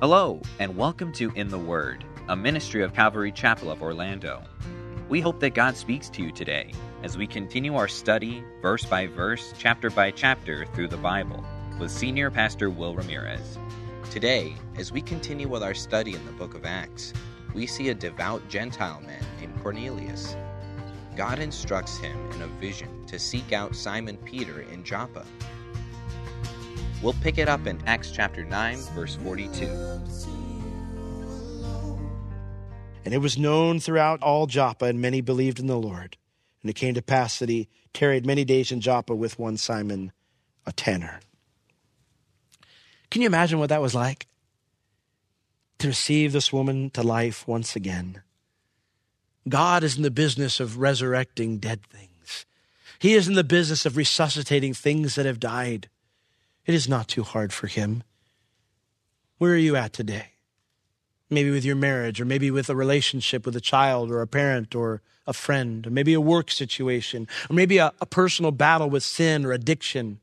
Hello, and welcome to In the Word, a ministry of Calvary Chapel of Orlando. We hope that God speaks to you today as we continue our study, verse by verse, chapter by chapter, through the Bible with Senior Pastor Will Ramirez. Today, as we continue with our study in the book of Acts, we see a devout Gentile man named Cornelius. God instructs him in a vision to seek out Simon Peter in Joppa We'll pick it up in Acts chapter 9, verse 42. And it was known throughout all Joppa, and many believed in the Lord. And it came to pass that he tarried many days in Joppa with one Simon, a tanner. Can you imagine what that was like? To receive this woman to life once again. God is in the business of resurrecting dead things. He is in the business of resuscitating things that have died. It is not too hard for him. Where are you at today? Maybe with your marriage, or maybe with a relationship with a child, or a parent, or a friend, or maybe a work situation, or maybe a, a personal battle with sin or addiction.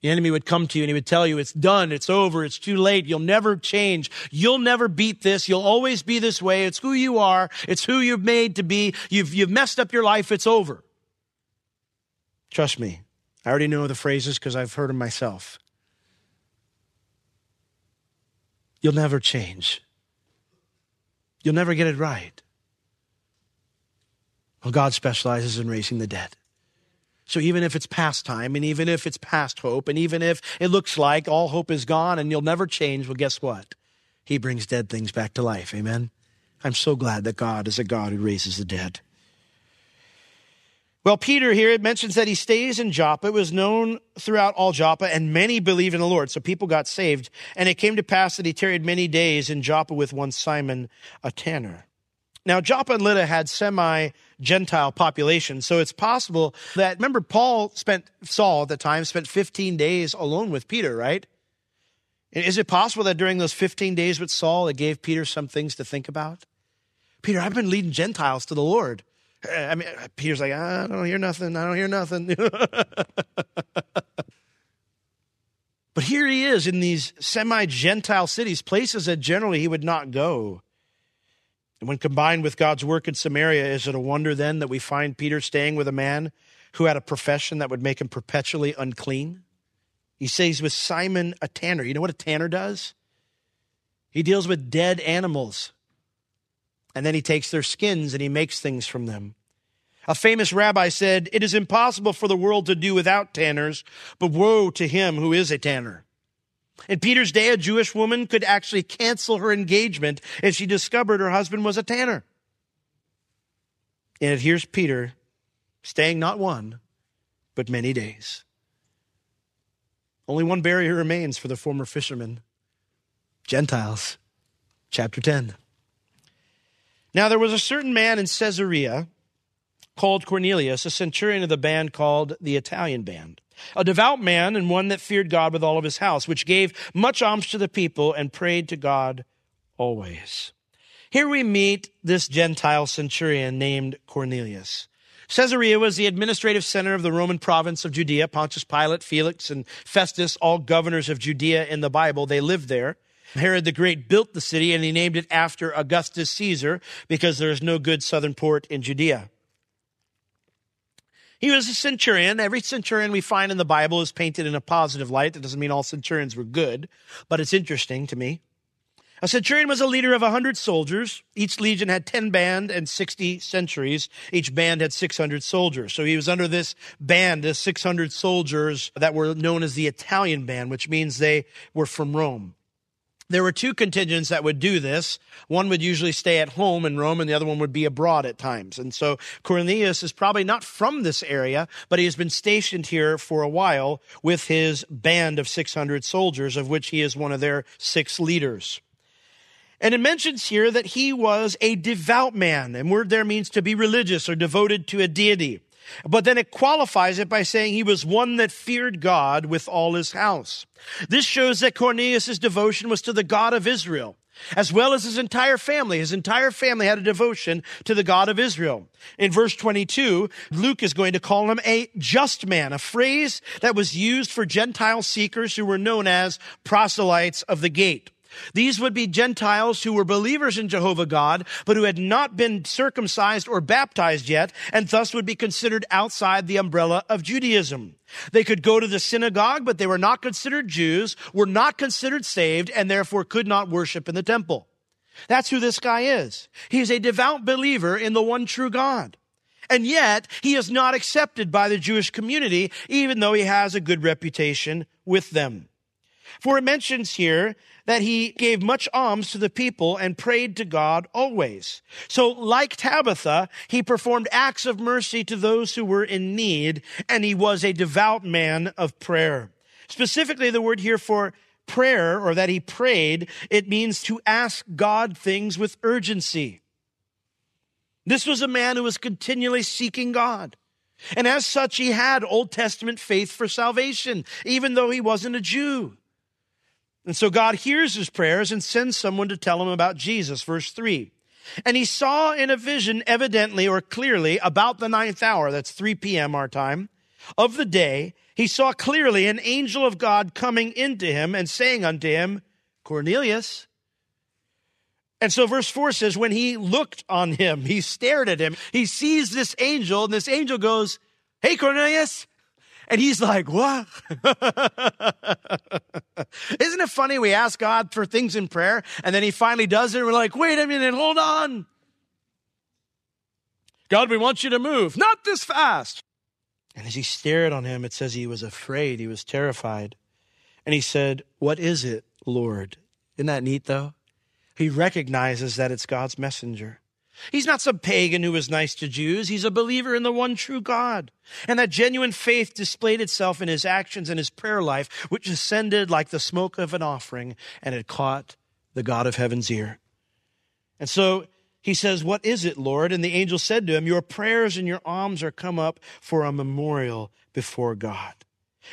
The enemy would come to you and he would tell you, it's done, it's over, it's too late, you'll never change, you'll never beat this, you'll always be this way, it's who you are, it's who you're made to be, you've, you've messed up your life, it's over. Trust me, I already know the phrases because I've heard them myself. You'll never change. You'll never get it right. Well, God specializes in raising the dead. So even if it's past time, and even if it's past hope, and even if it looks like all hope is gone and you'll never change, well, guess what? He brings dead things back to life. Amen. I'm so glad that God is a God who raises the dead. Well, Peter here, it mentions that he stays in Joppa. It was known throughout all Joppa, and many believed in the Lord. So people got saved. And it came to pass that he tarried many days in Joppa with one Simon, a tanner. Now, Joppa and Lydda had semi Gentile population. So it's possible that, remember, Paul spent, Saul at the time, spent 15 days alone with Peter, right? Is it possible that during those 15 days with Saul, it gave Peter some things to think about? Peter, I've been leading Gentiles to the Lord. Uh, I mean, uh, Peter's like, ah, I don't hear nothing. I don't hear nothing. but here he is in these semi Gentile cities, places that generally he would not go. And when combined with God's work in Samaria, is it a wonder then that we find Peter staying with a man who had a profession that would make him perpetually unclean? He says with Simon a tanner. You know what a tanner does? He deals with dead animals and then he takes their skins and he makes things from them. A famous rabbi said, It is impossible for the world to do without tanners, but woe to him who is a tanner. In Peter's day, a Jewish woman could actually cancel her engagement if she discovered her husband was a tanner. And here's Peter staying not one, but many days. Only one barrier remains for the former fishermen Gentiles. Chapter 10. Now there was a certain man in Caesarea called Cornelius, a centurion of the band called the Italian band, a devout man and one that feared God with all of his house, which gave much alms to the people and prayed to God always. Here we meet this Gentile centurion named Cornelius. Caesarea was the administrative center of the Roman province of Judea. Pontius Pilate, Felix, and Festus, all governors of Judea in the Bible, they lived there. Herod the Great built the city and he named it after Augustus Caesar because there is no good southern port in Judea. He was a centurion. Every centurion we find in the Bible is painted in a positive light. That doesn't mean all centurions were good, but it's interesting to me. A centurion was a leader of a 100 soldiers. Each legion had 10 band and 60 centuries. Each band had 600 soldiers. So he was under this band, the 600 soldiers that were known as the Italian band, which means they were from Rome. There were two contingents that would do this. One would usually stay at home in Rome and the other one would be abroad at times. And so Cornelius is probably not from this area, but he has been stationed here for a while with his band of 600 soldiers, of which he is one of their six leaders. And it mentions here that he was a devout man, and word there means to be religious or devoted to a deity. But then it qualifies it by saying he was one that feared God with all his house. This shows that Cornelius' devotion was to the God of Israel, as well as his entire family. His entire family had a devotion to the God of Israel. In verse 22, Luke is going to call him a just man, a phrase that was used for Gentile seekers who were known as proselytes of the gate. These would be Gentiles who were believers in Jehovah God, but who had not been circumcised or baptized yet, and thus would be considered outside the umbrella of Judaism. They could go to the synagogue, but they were not considered Jews, were not considered saved, and therefore could not worship in the temple. That's who this guy is. He is a devout believer in the one true God. And yet, he is not accepted by the Jewish community, even though he has a good reputation with them. For it mentions here that he gave much alms to the people and prayed to God always. So, like Tabitha, he performed acts of mercy to those who were in need, and he was a devout man of prayer. Specifically, the word here for prayer, or that he prayed, it means to ask God things with urgency. This was a man who was continually seeking God. And as such, he had Old Testament faith for salvation, even though he wasn't a Jew. And so God hears his prayers and sends someone to tell him about Jesus. Verse 3. And he saw in a vision, evidently or clearly, about the ninth hour, that's 3 p.m. our time, of the day, he saw clearly an angel of God coming into him and saying unto him, Cornelius. And so verse 4 says, when he looked on him, he stared at him, he sees this angel, and this angel goes, Hey, Cornelius. And he's like, What? Isn't it funny? We ask God for things in prayer, and then he finally does it, and we're like, Wait a minute, hold on. God, we want you to move. Not this fast. And as he stared on him, it says he was afraid, he was terrified. And he said, What is it, Lord? Isn't that neat, though? He recognizes that it's God's messenger. He's not some pagan who was nice to Jews. He's a believer in the one true God. And that genuine faith displayed itself in his actions and his prayer life, which ascended like the smoke of an offering and had caught the God of heaven's ear. And so he says, What is it, Lord? And the angel said to him, Your prayers and your alms are come up for a memorial before God.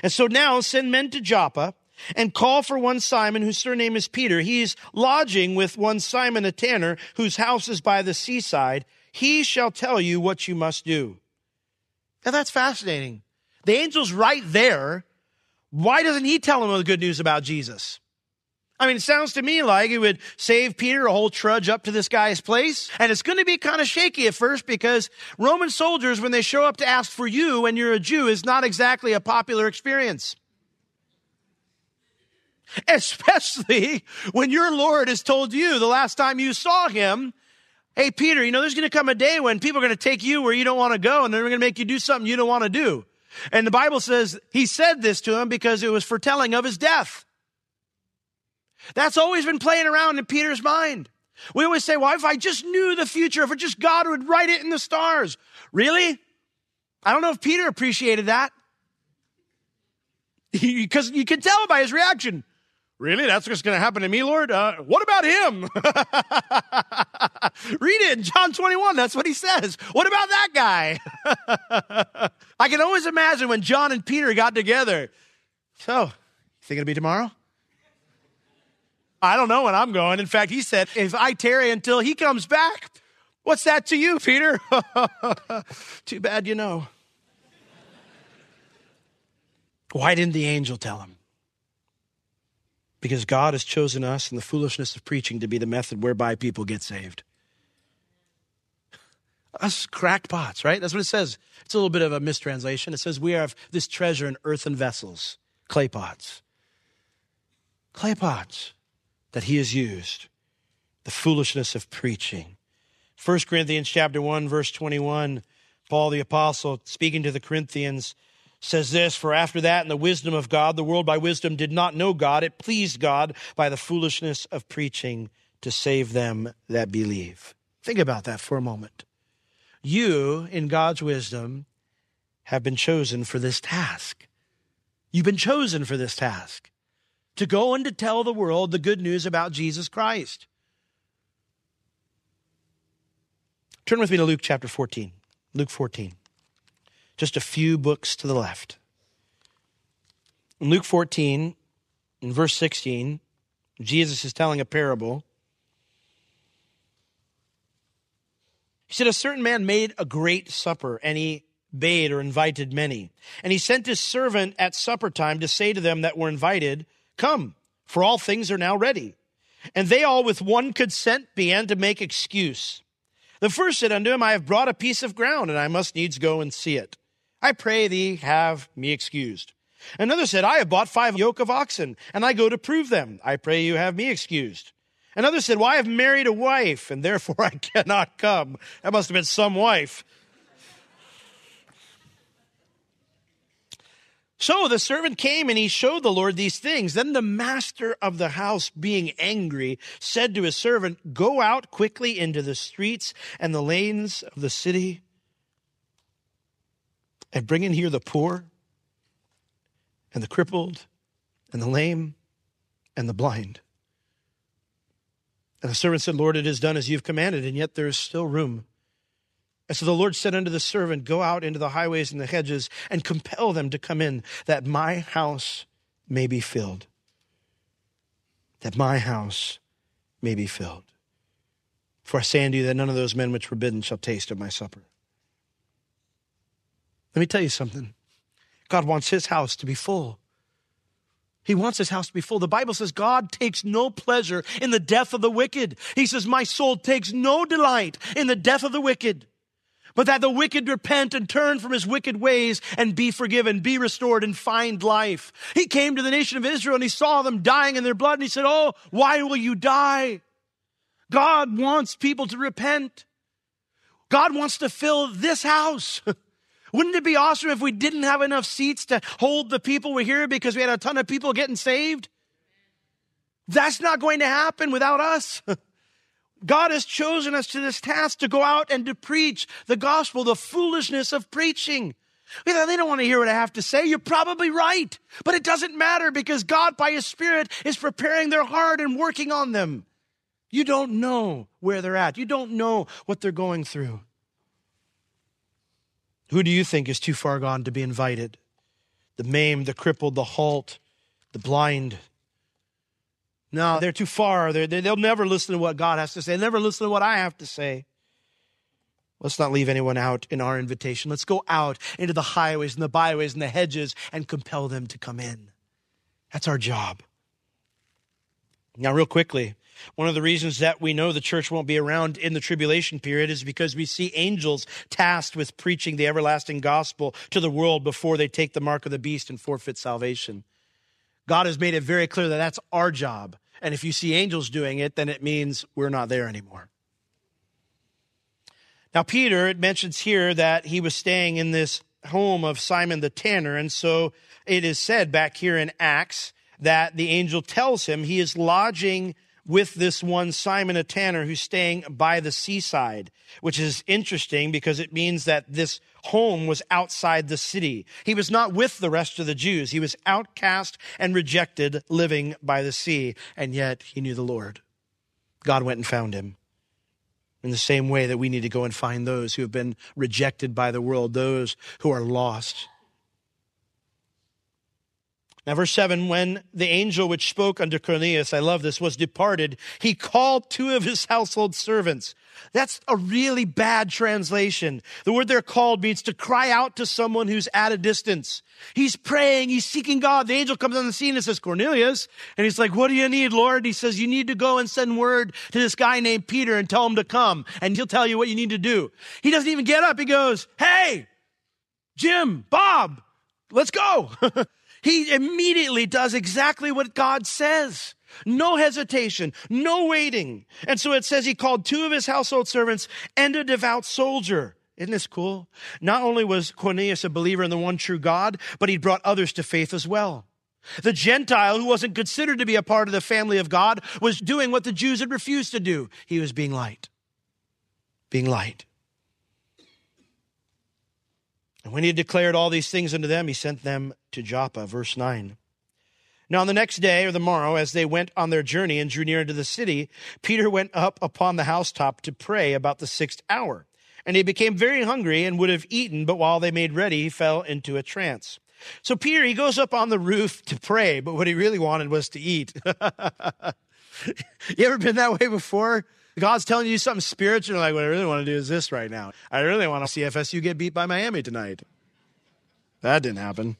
And so now send men to Joppa and call for one Simon, whose surname is Peter. He's lodging with one Simon a tanner, whose house is by the seaside. He shall tell you what you must do. Now that's fascinating. The angel's right there. Why doesn't he tell him the good news about Jesus? I mean, it sounds to me like it would save Peter a whole trudge up to this guy's place. And it's going to be kind of shaky at first because Roman soldiers, when they show up to ask for you and you're a Jew, is not exactly a popular experience. Especially when your Lord has told you the last time you saw him, hey, Peter, you know, there's going to come a day when people are going to take you where you don't want to go and they're going to make you do something you don't want to do. And the Bible says he said this to him because it was foretelling of his death. That's always been playing around in Peter's mind. We always say, well, if I just knew the future, if it just God would write it in the stars. Really? I don't know if Peter appreciated that. Because you can tell by his reaction. Really? That's what's going to happen to me, Lord? Uh, what about him? Read it in John 21. That's what he says. What about that guy? I can always imagine when John and Peter got together. So, you think it'll be tomorrow? I don't know when I'm going. In fact, he said, if I tarry until he comes back, what's that to you, Peter? Too bad you know. Why didn't the angel tell him? Because God has chosen us and the foolishness of preaching to be the method whereby people get saved. Us crackpots, right? That's what it says. It's a little bit of a mistranslation. It says we have this treasure in earthen vessels, clay pots. Clay pots that he has used the foolishness of preaching. 1 Corinthians chapter 1 verse 21, Paul the apostle speaking to the Corinthians says this, for after that in the wisdom of God, the world by wisdom did not know God. It pleased God by the foolishness of preaching to save them that believe. Think about that for a moment. You, in God's wisdom, have been chosen for this task. You've been chosen for this task to go and to tell the world the good news about Jesus Christ. Turn with me to Luke chapter 14. Luke 14. Just a few books to the left. In Luke 14, in verse 16, Jesus is telling a parable. He said, A certain man made a great supper, and he bade or invited many. And he sent his servant at supper time to say to them that were invited, Come, for all things are now ready. And they all with one consent began to make excuse. The first said unto him, I have brought a piece of ground, and I must needs go and see it. I pray thee, have me excused. Another said, I have bought five yoke of oxen, and I go to prove them. I pray you, have me excused. Another said, Well, I have married a wife, and therefore I cannot come. That must have been some wife. So the servant came and he showed the Lord these things. Then the master of the house, being angry, said to his servant, Go out quickly into the streets and the lanes of the city and bring in here the poor and the crippled and the lame and the blind. And the servant said, Lord, it is done as you've commanded, and yet there is still room. And so the Lord said unto the servant, Go out into the highways and the hedges and compel them to come in, that my house may be filled. That my house may be filled. For I say unto you that none of those men which were bidden shall taste of my supper. Let me tell you something. God wants his house to be full. He wants his house to be full. The Bible says God takes no pleasure in the death of the wicked. He says, My soul takes no delight in the death of the wicked but that the wicked repent and turn from his wicked ways and be forgiven, be restored, and find life. He came to the nation of Israel and he saw them dying in their blood and he said, Oh, why will you die? God wants people to repent. God wants to fill this house. Wouldn't it be awesome if we didn't have enough seats to hold the people we're here because we had a ton of people getting saved? That's not going to happen without us. God has chosen us to this task to go out and to preach the gospel, the foolishness of preaching. They don't want to hear what I have to say. You're probably right. But it doesn't matter because God, by His Spirit, is preparing their heart and working on them. You don't know where they're at, you don't know what they're going through. Who do you think is too far gone to be invited? The maimed, the crippled, the halt, the blind, no, they're too far. They're, they'll never listen to what God has to say. They'll never listen to what I have to say. Let's not leave anyone out in our invitation. Let's go out into the highways and the byways and the hedges and compel them to come in. That's our job. Now, real quickly, one of the reasons that we know the church won't be around in the tribulation period is because we see angels tasked with preaching the everlasting gospel to the world before they take the mark of the beast and forfeit salvation. God has made it very clear that that's our job. And if you see angels doing it, then it means we're not there anymore. Now, Peter, it mentions here that he was staying in this home of Simon the tanner. And so it is said back here in Acts that the angel tells him he is lodging with this one Simon a tanner who's staying by the seaside, which is interesting because it means that this home was outside the city. He was not with the rest of the Jews. He was outcast and rejected living by the sea, and yet he knew the Lord. God went and found him. In the same way that we need to go and find those who have been rejected by the world, those who are lost. Now, verse 7 when the angel which spoke unto Cornelius, I love this, was departed, he called two of his household servants. That's a really bad translation. The word they're called means to cry out to someone who's at a distance. He's praying, he's seeking God. The angel comes on the scene and says, Cornelius. And he's like, What do you need, Lord? He says, You need to go and send word to this guy named Peter and tell him to come, and he'll tell you what you need to do. He doesn't even get up. He goes, Hey, Jim, Bob, let's go. He immediately does exactly what God says. No hesitation, no waiting. And so it says he called two of his household servants and a devout soldier. Isn't this cool? Not only was Cornelius a believer in the one true God, but he brought others to faith as well. The Gentile, who wasn't considered to be a part of the family of God, was doing what the Jews had refused to do. He was being light. Being light. And when he had declared all these things unto them, he sent them to Joppa. Verse 9. Now, on the next day or the morrow, as they went on their journey and drew near into the city, Peter went up upon the housetop to pray about the sixth hour. And he became very hungry and would have eaten, but while they made ready, he fell into a trance. So Peter, he goes up on the roof to pray, but what he really wanted was to eat. you ever been that way before? God's telling you something spiritual, like, what I really want to do is this right now. I really want to see FSU get beat by Miami tonight. That didn't happen.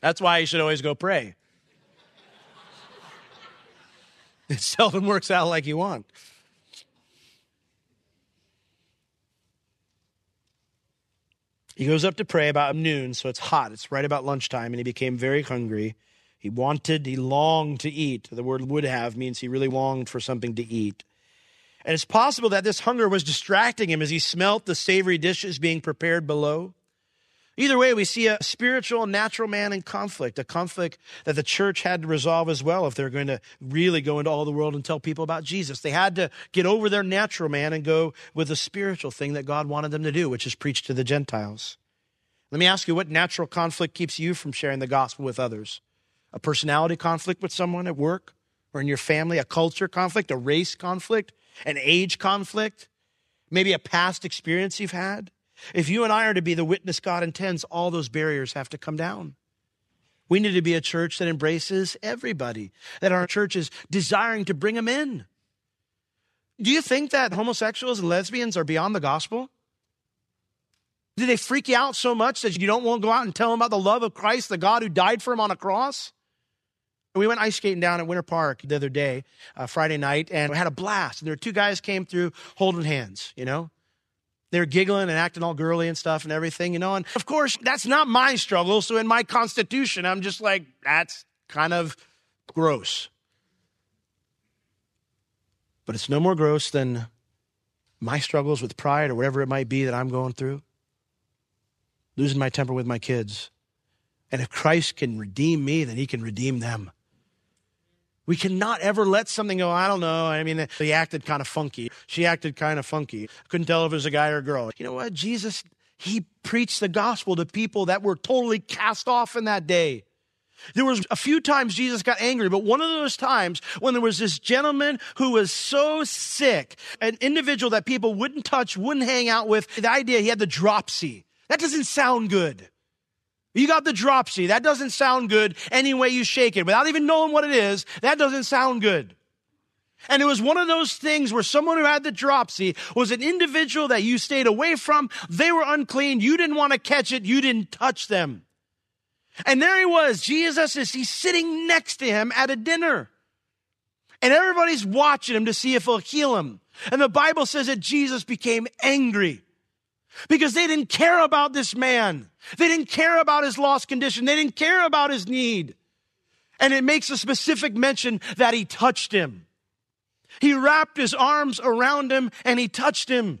That's why you should always go pray. It seldom works out like you want. He goes up to pray about noon, so it's hot. It's right about lunchtime, and he became very hungry. He wanted, he longed to eat. The word would have means he really longed for something to eat. And it's possible that this hunger was distracting him as he smelt the savory dishes being prepared below. Either way, we see a spiritual and natural man in conflict, a conflict that the church had to resolve as well if they're going to really go into all the world and tell people about Jesus. They had to get over their natural man and go with the spiritual thing that God wanted them to do, which is preach to the Gentiles. Let me ask you what natural conflict keeps you from sharing the gospel with others? A personality conflict with someone at work or in your family, a culture conflict, a race conflict, an age conflict, maybe a past experience you've had? If you and I are to be the witness God intends, all those barriers have to come down. We need to be a church that embraces everybody, that our church is desiring to bring them in. Do you think that homosexuals and lesbians are beyond the gospel? Do they freak you out so much that you don't want to go out and tell them about the love of Christ, the God who died for them on a cross? We went ice skating down at Winter Park the other day, uh, Friday night, and we had a blast. And there were two guys came through holding hands, you know? They were giggling and acting all girly and stuff and everything, you know. And of course, that's not my struggle. So in my constitution, I'm just like, that's kind of gross. But it's no more gross than my struggles with pride or whatever it might be that I'm going through. Losing my temper with my kids. And if Christ can redeem me, then he can redeem them. We cannot ever let something go. I don't know. I mean, he acted kind of funky. She acted kind of funky. Couldn't tell if it was a guy or a girl. You know what? Jesus, he preached the gospel to people that were totally cast off in that day. There was a few times Jesus got angry, but one of those times when there was this gentleman who was so sick, an individual that people wouldn't touch, wouldn't hang out with, the idea he had the dropsy. That doesn't sound good. You got the dropsy. That doesn't sound good any way you shake it. Without even knowing what it is, that doesn't sound good. And it was one of those things where someone who had the dropsy was an individual that you stayed away from. They were unclean. You didn't want to catch it. You didn't touch them. And there he was. Jesus is, he's sitting next to him at a dinner. And everybody's watching him to see if he'll heal him. And the Bible says that Jesus became angry because they didn't care about this man. They didn't care about his lost condition. They didn't care about his need. And it makes a specific mention that he touched him. He wrapped his arms around him and he touched him.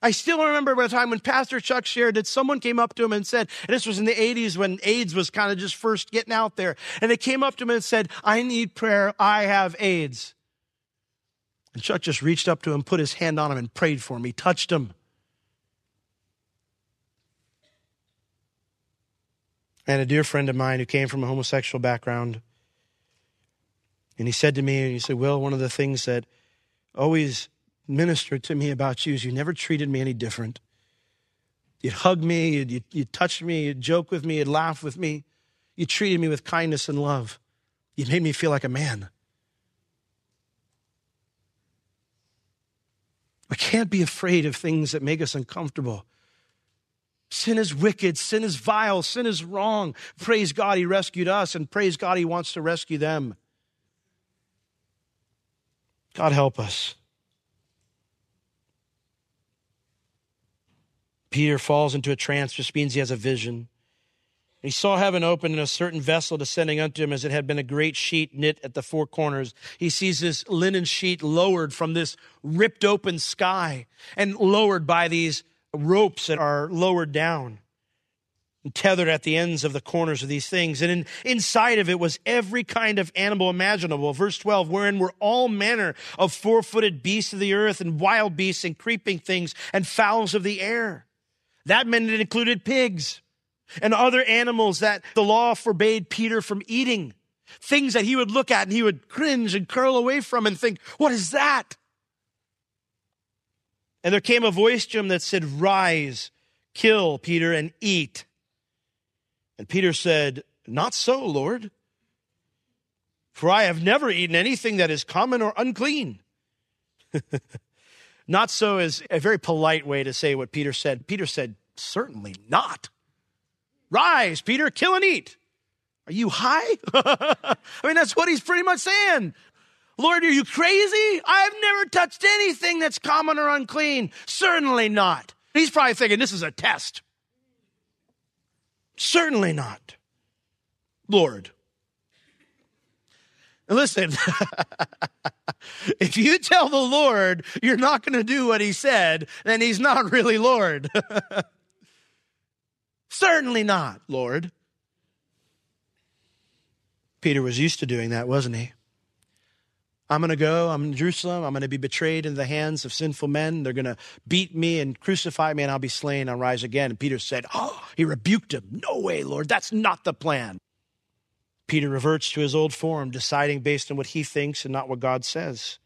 I still remember a time when Pastor Chuck shared that someone came up to him and said, and this was in the 80s when AIDS was kind of just first getting out there. And they came up to him and said, I need prayer. I have AIDS. And Chuck just reached up to him, put his hand on him, and prayed for him. He touched him. And a dear friend of mine who came from a homosexual background. And he said to me, and he said, Will, one of the things that always ministered to me about you is you never treated me any different. You'd hug me, you'd, you'd, you'd touch me, you'd joke with me, you'd laugh with me. You treated me with kindness and love. You made me feel like a man. We can't be afraid of things that make us uncomfortable. Sin is wicked. Sin is vile. Sin is wrong. Praise God, He rescued us, and praise God, He wants to rescue them. God help us. Peter falls into a trance, just means he has a vision. He saw heaven open and a certain vessel descending unto him as it had been a great sheet knit at the four corners. He sees this linen sheet lowered from this ripped open sky and lowered by these ropes that are lowered down and tethered at the ends of the corners of these things. And in, inside of it was every kind of animal imaginable. Verse 12, wherein were all manner of four footed beasts of the earth and wild beasts and creeping things and fowls of the air. That meant it included pigs and other animals that the law forbade Peter from eating. Things that he would look at and he would cringe and curl away from and think, what is that? And there came a voice to him that said, Rise, kill, Peter, and eat. And Peter said, Not so, Lord. For I have never eaten anything that is common or unclean. not so is a very polite way to say what Peter said. Peter said, Certainly not. Rise, Peter, kill and eat. Are you high? I mean, that's what he's pretty much saying. Lord, are you crazy? I've never touched anything that's common or unclean. Certainly not. He's probably thinking this is a test. Certainly not. Lord. Listen, if you tell the Lord you're not going to do what he said, then he's not really Lord. Certainly not, Lord. Peter was used to doing that, wasn't he? I'm going to go. I'm in Jerusalem. I'm going to be betrayed into the hands of sinful men. They're going to beat me and crucify me, and I'll be slain. I'll rise again. And Peter said, Oh, he rebuked him. No way, Lord. That's not the plan. Peter reverts to his old form, deciding based on what he thinks and not what God says.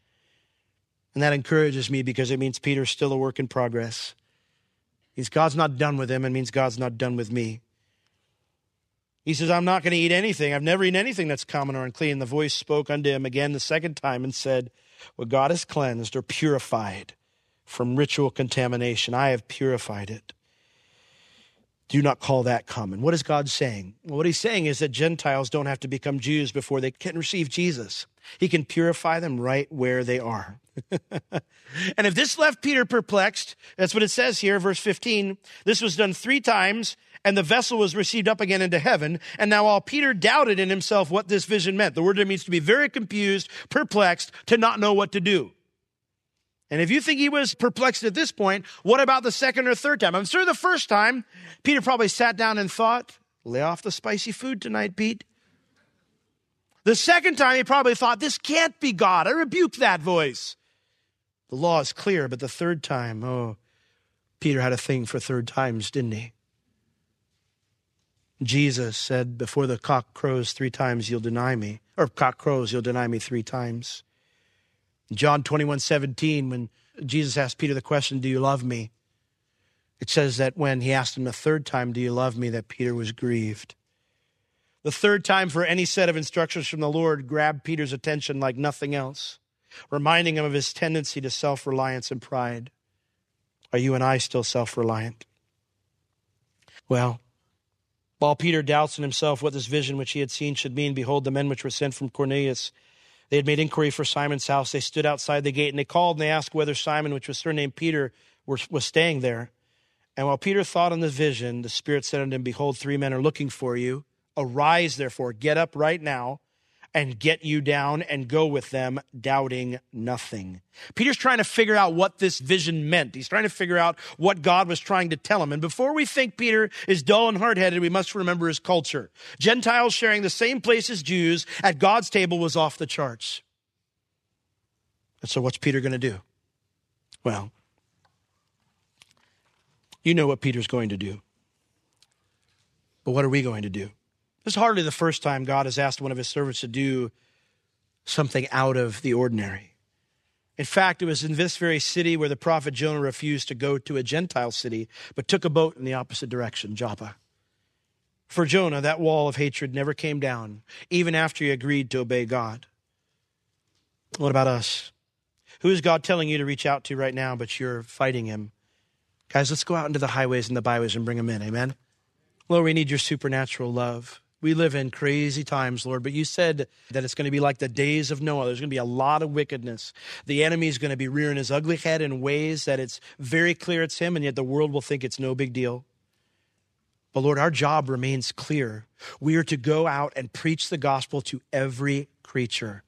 And that encourages me because it means Peter's still a work in progress. It means God's not done with him and means God's not done with me. He says, I'm not going to eat anything. I've never eaten anything that's common or unclean. The voice spoke unto him again the second time and said, What God has cleansed or purified from ritual contamination, I have purified it. Do not call that common. What is God saying? Well, what he's saying is that Gentiles don't have to become Jews before they can receive Jesus. He can purify them right where they are. and if this left Peter perplexed, that's what it says here, verse 15. This was done three times, and the vessel was received up again into heaven. And now all Peter doubted in himself what this vision meant. The word it means to be very confused, perplexed, to not know what to do. And if you think he was perplexed at this point, what about the second or third time? I'm sure the first time, Peter probably sat down and thought, lay off the spicy food tonight, Pete. The second time, he probably thought, this can't be God. I rebuke that voice. The law is clear, but the third time, oh, Peter had a thing for third times, didn't he? Jesus said, Before the cock crows three times, you'll deny me. Or cock crows, you'll deny me three times. John 21 17, when Jesus asked Peter the question, Do you love me? It says that when he asked him the third time, Do you love me? that Peter was grieved. The third time for any set of instructions from the Lord grabbed Peter's attention like nothing else, reminding him of his tendency to self reliance and pride. Are you and I still self reliant? Well, while Peter doubts in himself what this vision which he had seen should mean, behold, the men which were sent from Cornelius, they had made inquiry for Simon's house. They stood outside the gate and they called and they asked whether Simon, which was surnamed Peter, was staying there. And while Peter thought on the vision, the Spirit said unto him, Behold, three men are looking for you. Arise, therefore, get up right now and get you down and go with them, doubting nothing. Peter's trying to figure out what this vision meant. He's trying to figure out what God was trying to tell him. And before we think Peter is dull and hard headed, we must remember his culture. Gentiles sharing the same place as Jews at God's table was off the charts. And so, what's Peter going to do? Well, you know what Peter's going to do. But what are we going to do? This is hardly the first time God has asked one of his servants to do something out of the ordinary. In fact, it was in this very city where the prophet Jonah refused to go to a Gentile city, but took a boat in the opposite direction, Joppa. For Jonah, that wall of hatred never came down, even after he agreed to obey God. What about us? Who is God telling you to reach out to right now, but you're fighting him? Guys, let's go out into the highways and the byways and bring him in. Amen. Lord, we need your supernatural love. We live in crazy times, Lord, but you said that it's going to be like the days of Noah. There's going to be a lot of wickedness. The enemy is going to be rearing his ugly head in ways that it's very clear it's him, and yet the world will think it's no big deal. But Lord, our job remains clear. We are to go out and preach the gospel to every creature.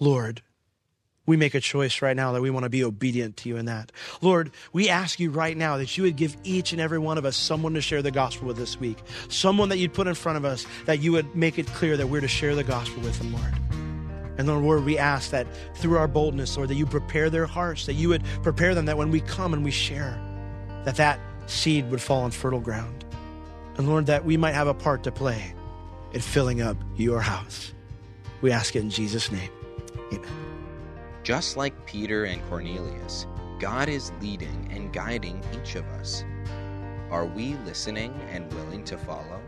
Lord, we make a choice right now that we want to be obedient to you in that. Lord, we ask you right now that you would give each and every one of us someone to share the gospel with this week, someone that you'd put in front of us that you would make it clear that we're to share the gospel with them, Lord. And Lord, we ask that through our boldness, Lord, that you prepare their hearts, that you would prepare them that when we come and we share, that that seed would fall on fertile ground. And Lord, that we might have a part to play in filling up your house. We ask it in Jesus' name. Amen. Just like Peter and Cornelius, God is leading and guiding each of us. Are we listening and willing to follow?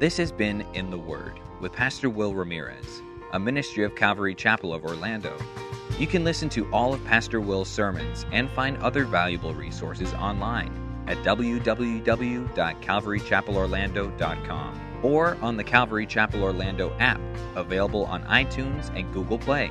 This has been In the Word with Pastor Will Ramirez, a ministry of Calvary Chapel of Orlando. You can listen to all of Pastor Will's sermons and find other valuable resources online at www.calvarychapelorlando.com or on the Calvary Chapel Orlando app, available on iTunes and Google Play.